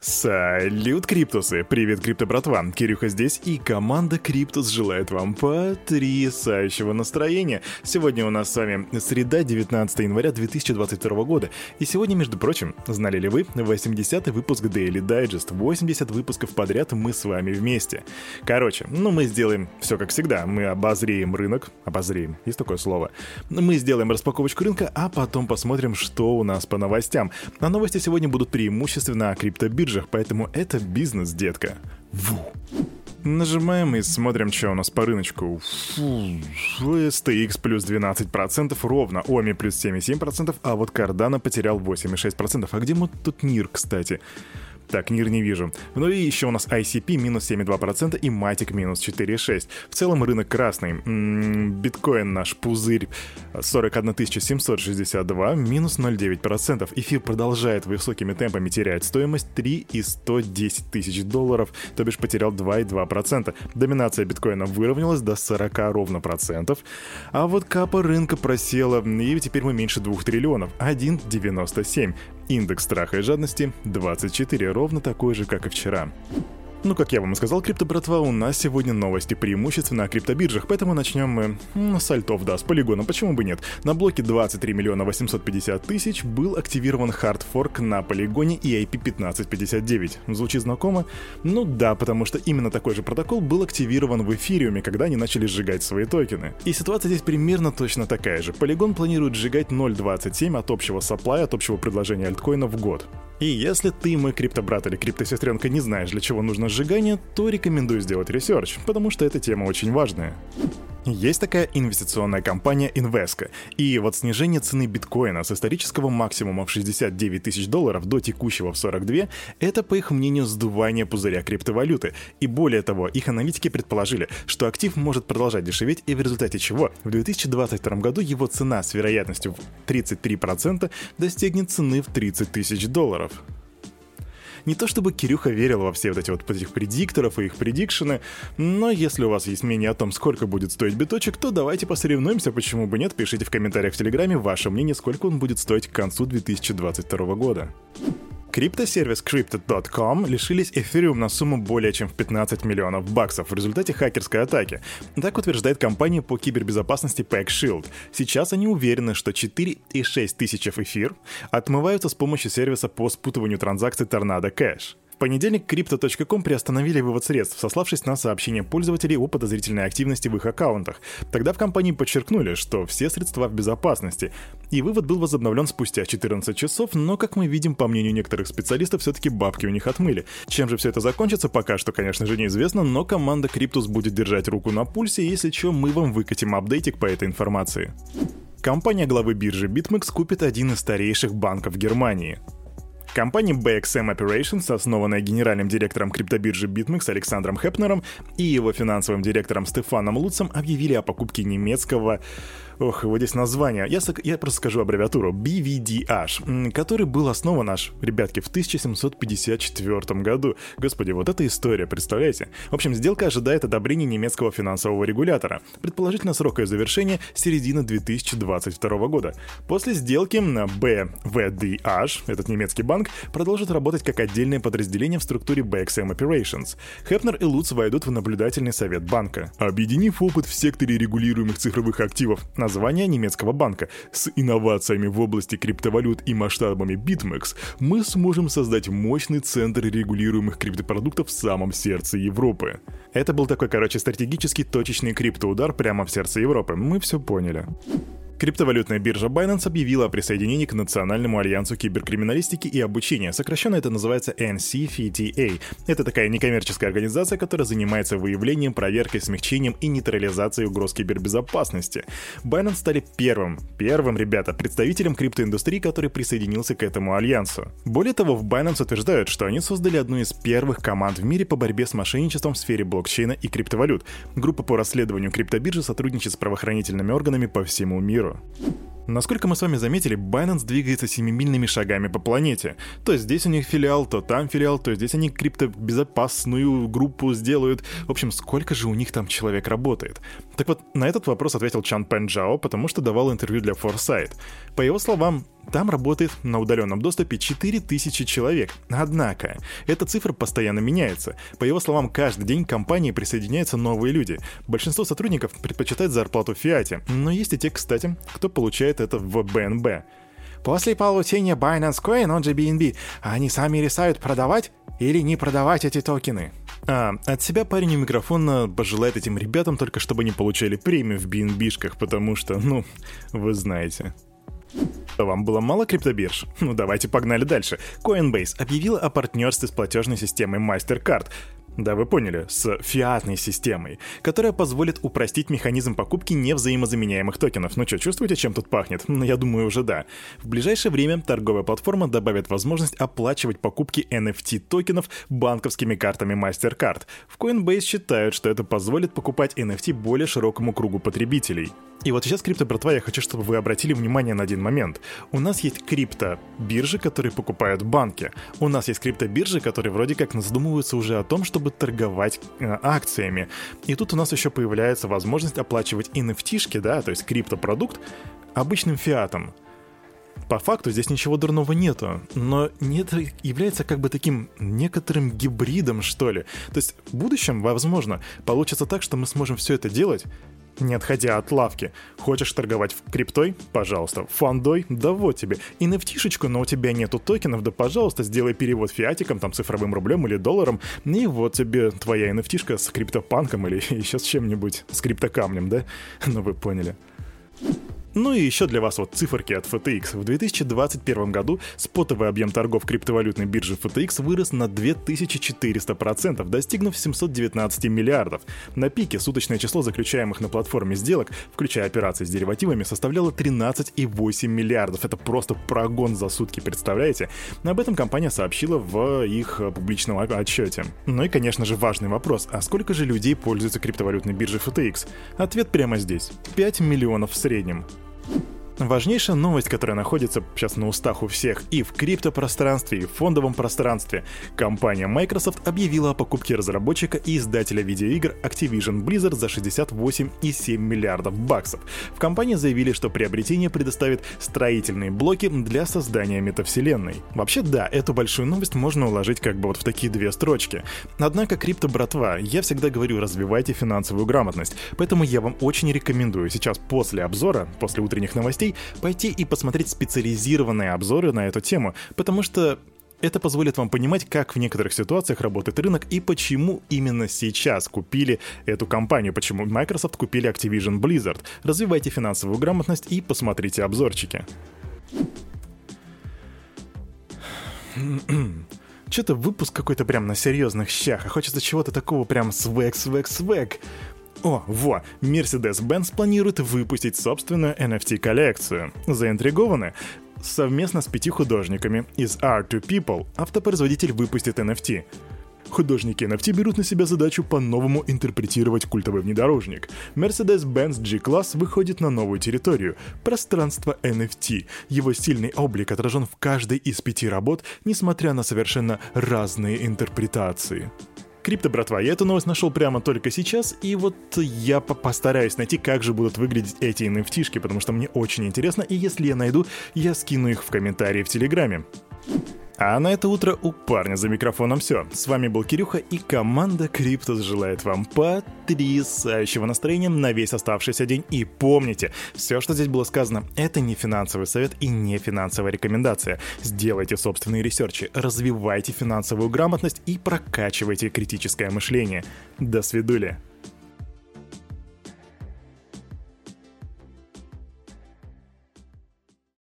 Салют, Криптусы! Привет, Крипто братва! Кирюха здесь, и команда Криптус желает вам потрясающего настроения. Сегодня у нас с вами среда, 19 января 2022 года. И сегодня, между прочим, знали ли вы, 80-й выпуск Daily Digest. 80 выпусков подряд мы с вами вместе. Короче, ну мы сделаем все как всегда. Мы обозреем рынок. Обозреем, есть такое слово. Мы сделаем распаковочку рынка, а потом посмотрим, что у нас по новостям. А новости сегодня будут преимущественно о криптобирже биржах, поэтому это бизнес, детка. Ву. Нажимаем и смотрим, что у нас по рыночку. Фу, STX плюс 12% ровно, OMI плюс 7,7%, а вот Cardano потерял 8,6%. А где мы тут НИР, кстати? Так, НИР не вижу. Ну и еще у нас ICP минус 7,2% и Matic минус 4,6%. В целом рынок красный. Биткоин наш пузырь 41 762, минус 0,9%. Эфир продолжает высокими темпами терять стоимость 3 и 110 тысяч долларов, то бишь потерял 2,2%. Доминация биткоина выровнялась до 40 ровно процентов. А вот капа рынка просела, и теперь мы меньше 2 триллионов, 1,97. Индекс страха и жадности 24, ровно такой же, как и вчера. Ну, как я вам и сказал, крипто братва, у нас сегодня новости преимущественно о криптобиржах, поэтому начнем мы ну, с альтов, да, с полигона, почему бы нет. На блоке 23 миллиона 850 тысяч был активирован хардфорк на полигоне EIP 1559. Звучит знакомо? Ну да, потому что именно такой же протокол был активирован в эфириуме, когда они начали сжигать свои токены. И ситуация здесь примерно точно такая же. Полигон планирует сжигать 0.27 от общего supply я, от общего предложения альткоина в год. И если ты, мой криптобрат или криптосестренка, не знаешь, для чего нужно сжигание, то рекомендую сделать research, потому что эта тема очень важная. Есть такая инвестиционная компания Invesco, и вот снижение цены биткоина с исторического максимума в 69 тысяч долларов до текущего в 42 — это, по их мнению, сдувание пузыря криптовалюты. И более того, их аналитики предположили, что актив может продолжать дешеветь, и в результате чего в 2022 году его цена с вероятностью в 33% достигнет цены в 30 тысяч долларов. Не то чтобы Кирюха верил во все вот эти вот этих предикторов и их предикшены, но если у вас есть мнение о том, сколько будет стоить биточек, то давайте посоревнуемся, почему бы нет, пишите в комментариях в Телеграме ваше мнение, сколько он будет стоить к концу 2022 года. Криптосервис Crypto.com лишились эфириум на сумму более чем в 15 миллионов баксов в результате хакерской атаки. Так утверждает компания по кибербезопасности PackShield. Сейчас они уверены, что 4,6 тысяч эфир отмываются с помощью сервиса по спутыванию транзакций Tornado Cash понедельник Crypto.com приостановили вывод средств, сославшись на сообщения пользователей о подозрительной активности в их аккаунтах. Тогда в компании подчеркнули, что все средства в безопасности, и вывод был возобновлен спустя 14 часов, но, как мы видим, по мнению некоторых специалистов, все-таки бабки у них отмыли. Чем же все это закончится, пока что, конечно же, неизвестно, но команда Cryptus будет держать руку на пульсе, если что, мы вам выкатим апдейтик по этой информации. Компания главы биржи BitMEX купит один из старейших банков Германии. Компания BXM Operations, основанная генеральным директором криптобиржи BitMEX Александром Хепнером и его финансовым директором Стефаном Луцем, объявили о покупке немецкого Ох, вот здесь название. Я, я просто скажу аббревиатуру. BVDH, который был основан аж, ребятки, в 1754 году. Господи, вот эта история, представляете? В общем, сделка ожидает одобрения немецкого финансового регулятора. Предположительно, срок ее завершения середина 2022 года. После сделки на BVDH, этот немецкий банк, продолжит работать как отдельное подразделение в структуре BXM Operations. Хепнер и Луц войдут в наблюдательный совет банка. Объединив опыт в секторе регулируемых цифровых активов на название немецкого банка. С инновациями в области криптовалют и масштабами BitMEX мы сможем создать мощный центр регулируемых криптопродуктов в самом сердце Европы. Это был такой, короче, стратегический точечный криптоудар прямо в сердце Европы. Мы все поняли. Криптовалютная биржа Binance объявила о присоединении к Национальному альянсу киберкриминалистики и обучения. Сокращенно это называется NCFTA. Это такая некоммерческая организация, которая занимается выявлением, проверкой, смягчением и нейтрализацией угроз кибербезопасности. Binance стали первым, первым, ребята, представителем криптоиндустрии, который присоединился к этому альянсу. Более того, в Binance утверждают, что они создали одну из первых команд в мире по борьбе с мошенничеством в сфере блокчейна и криптовалют. Группа по расследованию криптобиржи сотрудничает с правоохранительными органами по всему миру миру. Насколько мы с вами заметили, Binance двигается семимильными шагами по планете. То здесь у них филиал, то там филиал, то здесь они криптобезопасную группу сделают. В общем, сколько же у них там человек работает? Так вот, на этот вопрос ответил Чан Пенджао, потому что давал интервью для Foresight. По его словам, Там работает на удаленном доступе 4000 человек. Однако, эта цифра постоянно меняется. По его словам, каждый день к компании присоединяются новые люди. Большинство сотрудников предпочитает зарплату в фиате, но есть и те, кстати, кто получает это в БНБ. После получения Binance Coin, он же BNB, они сами решают продавать или не продавать эти токены. А, от себя парень у микрофона пожелает этим ребятам только чтобы они получали премию в BNB-шках, потому что, ну, вы знаете. Вам было мало криптобирж? Ну давайте погнали дальше. Coinbase объявила о партнерстве с платежной системой MasterCard. Да, вы поняли, с фиатной системой, которая позволит упростить механизм покупки невзаимозаменяемых токенов. Ну что, чувствуете, чем тут пахнет? Ну, я думаю, уже да. В ближайшее время торговая платформа добавит возможность оплачивать покупки NFT токенов банковскими картами MasterCard. В Coinbase считают, что это позволит покупать NFT более широкому кругу потребителей. И вот сейчас, крипто братва, я хочу, чтобы вы обратили внимание на один момент. У нас есть крипто биржи, которые покупают банки. У нас есть крипто биржи, которые вроде как задумываются уже о том, чтобы торговать э, акциями. И тут у нас еще появляется возможность оплачивать NFT-шки, да, то есть криптопродукт, обычным фиатом. По факту здесь ничего дурного нету, но нет, является как бы таким некоторым гибридом, что ли. То есть в будущем, возможно, получится так, что мы сможем все это делать не отходя от лавки. Хочешь торговать в криптой? Пожалуйста. Фандой? Да вот тебе. И nft но у тебя нету токенов, да пожалуйста, сделай перевод фиатиком, там цифровым рублем или долларом, и вот тебе твоя nft с криптопанком или еще с чем-нибудь, с криптокамнем, да? Ну вы поняли. Ну и еще для вас вот циферки от FTX. В 2021 году спотовый объем торгов криптовалютной биржи FTX вырос на 2400%, достигнув 719 миллиардов. На пике суточное число заключаемых на платформе сделок, включая операции с деривативами, составляло 13,8 миллиардов. Это просто прогон за сутки, представляете? Об этом компания сообщила в их публичном отчете. Ну и, конечно же, важный вопрос. А сколько же людей пользуются криптовалютной биржей FTX? Ответ прямо здесь. 5 миллионов в среднем. you Важнейшая новость, которая находится сейчас на устах у всех и в криптопространстве, и в фондовом пространстве. Компания Microsoft объявила о покупке разработчика и издателя видеоигр Activision Blizzard за 68,7 миллиардов баксов. В компании заявили, что приобретение предоставит строительные блоки для создания метавселенной. Вообще да, эту большую новость можно уложить как бы вот в такие две строчки. Однако, крипто-братва, я всегда говорю, развивайте финансовую грамотность, поэтому я вам очень рекомендую сейчас после обзора, после утренних новостей, новостей пойти и посмотреть специализированные обзоры на эту тему, потому что это позволит вам понимать, как в некоторых ситуациях работает рынок и почему именно сейчас купили эту компанию, почему Microsoft купили Activision Blizzard. Развивайте финансовую грамотность и посмотрите обзорчики. Что-то выпуск какой-то прям на серьезных щах, а хочется чего-то такого прям свек, свек, свек. О, во, Mercedes-Benz планирует выпустить собственную NFT-коллекцию. Заинтригованы? Совместно с пяти художниками из Art to People автопроизводитель выпустит NFT. Художники NFT берут на себя задачу по-новому интерпретировать культовый внедорожник. Mercedes-Benz G-Class выходит на новую территорию – пространство NFT. Его сильный облик отражен в каждой из пяти работ, несмотря на совершенно разные интерпретации. Крипто, братва, я эту новость нашел прямо только сейчас, и вот я постараюсь найти, как же будут выглядеть эти nft потому что мне очень интересно, и если я найду, я скину их в комментарии в Телеграме. А на это утро у парня за микрофоном все. С вами был Кирюха и команда Криптус желает вам потрясающего настроения на весь оставшийся день. И помните, все, что здесь было сказано, это не финансовый совет и не финансовая рекомендация. Сделайте собственные research и, развивайте финансовую грамотность и прокачивайте критическое мышление. До свидули.